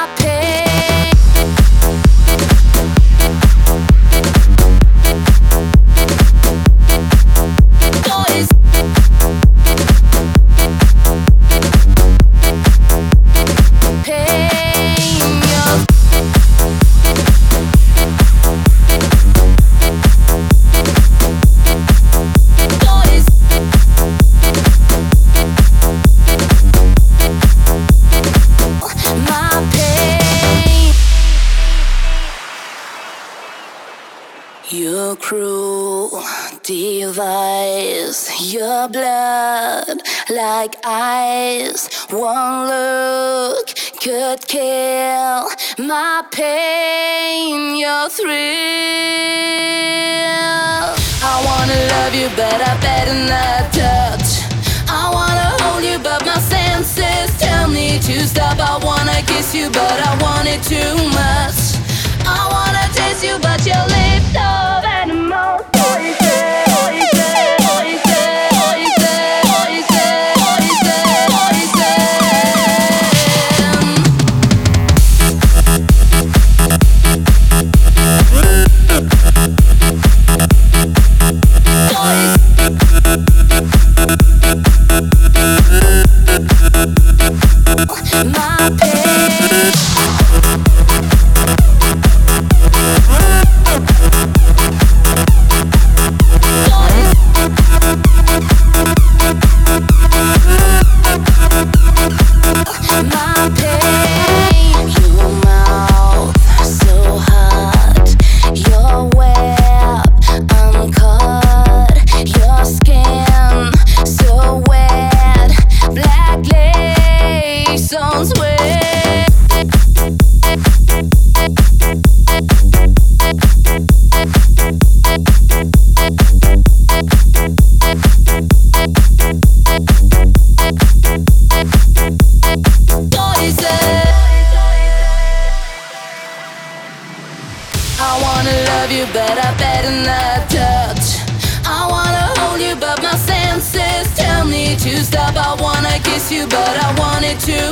my pain. Cruel device, your blood like ice. One look could kill my pain, your thrill. I wanna love you, but I better not touch. I wanna hold you, but my senses tell me to stop. I wanna kiss you, but I want it love you, but I better not touch. I wanna hold you, but my senses tell me to stop. I wanna kiss you, but I want it too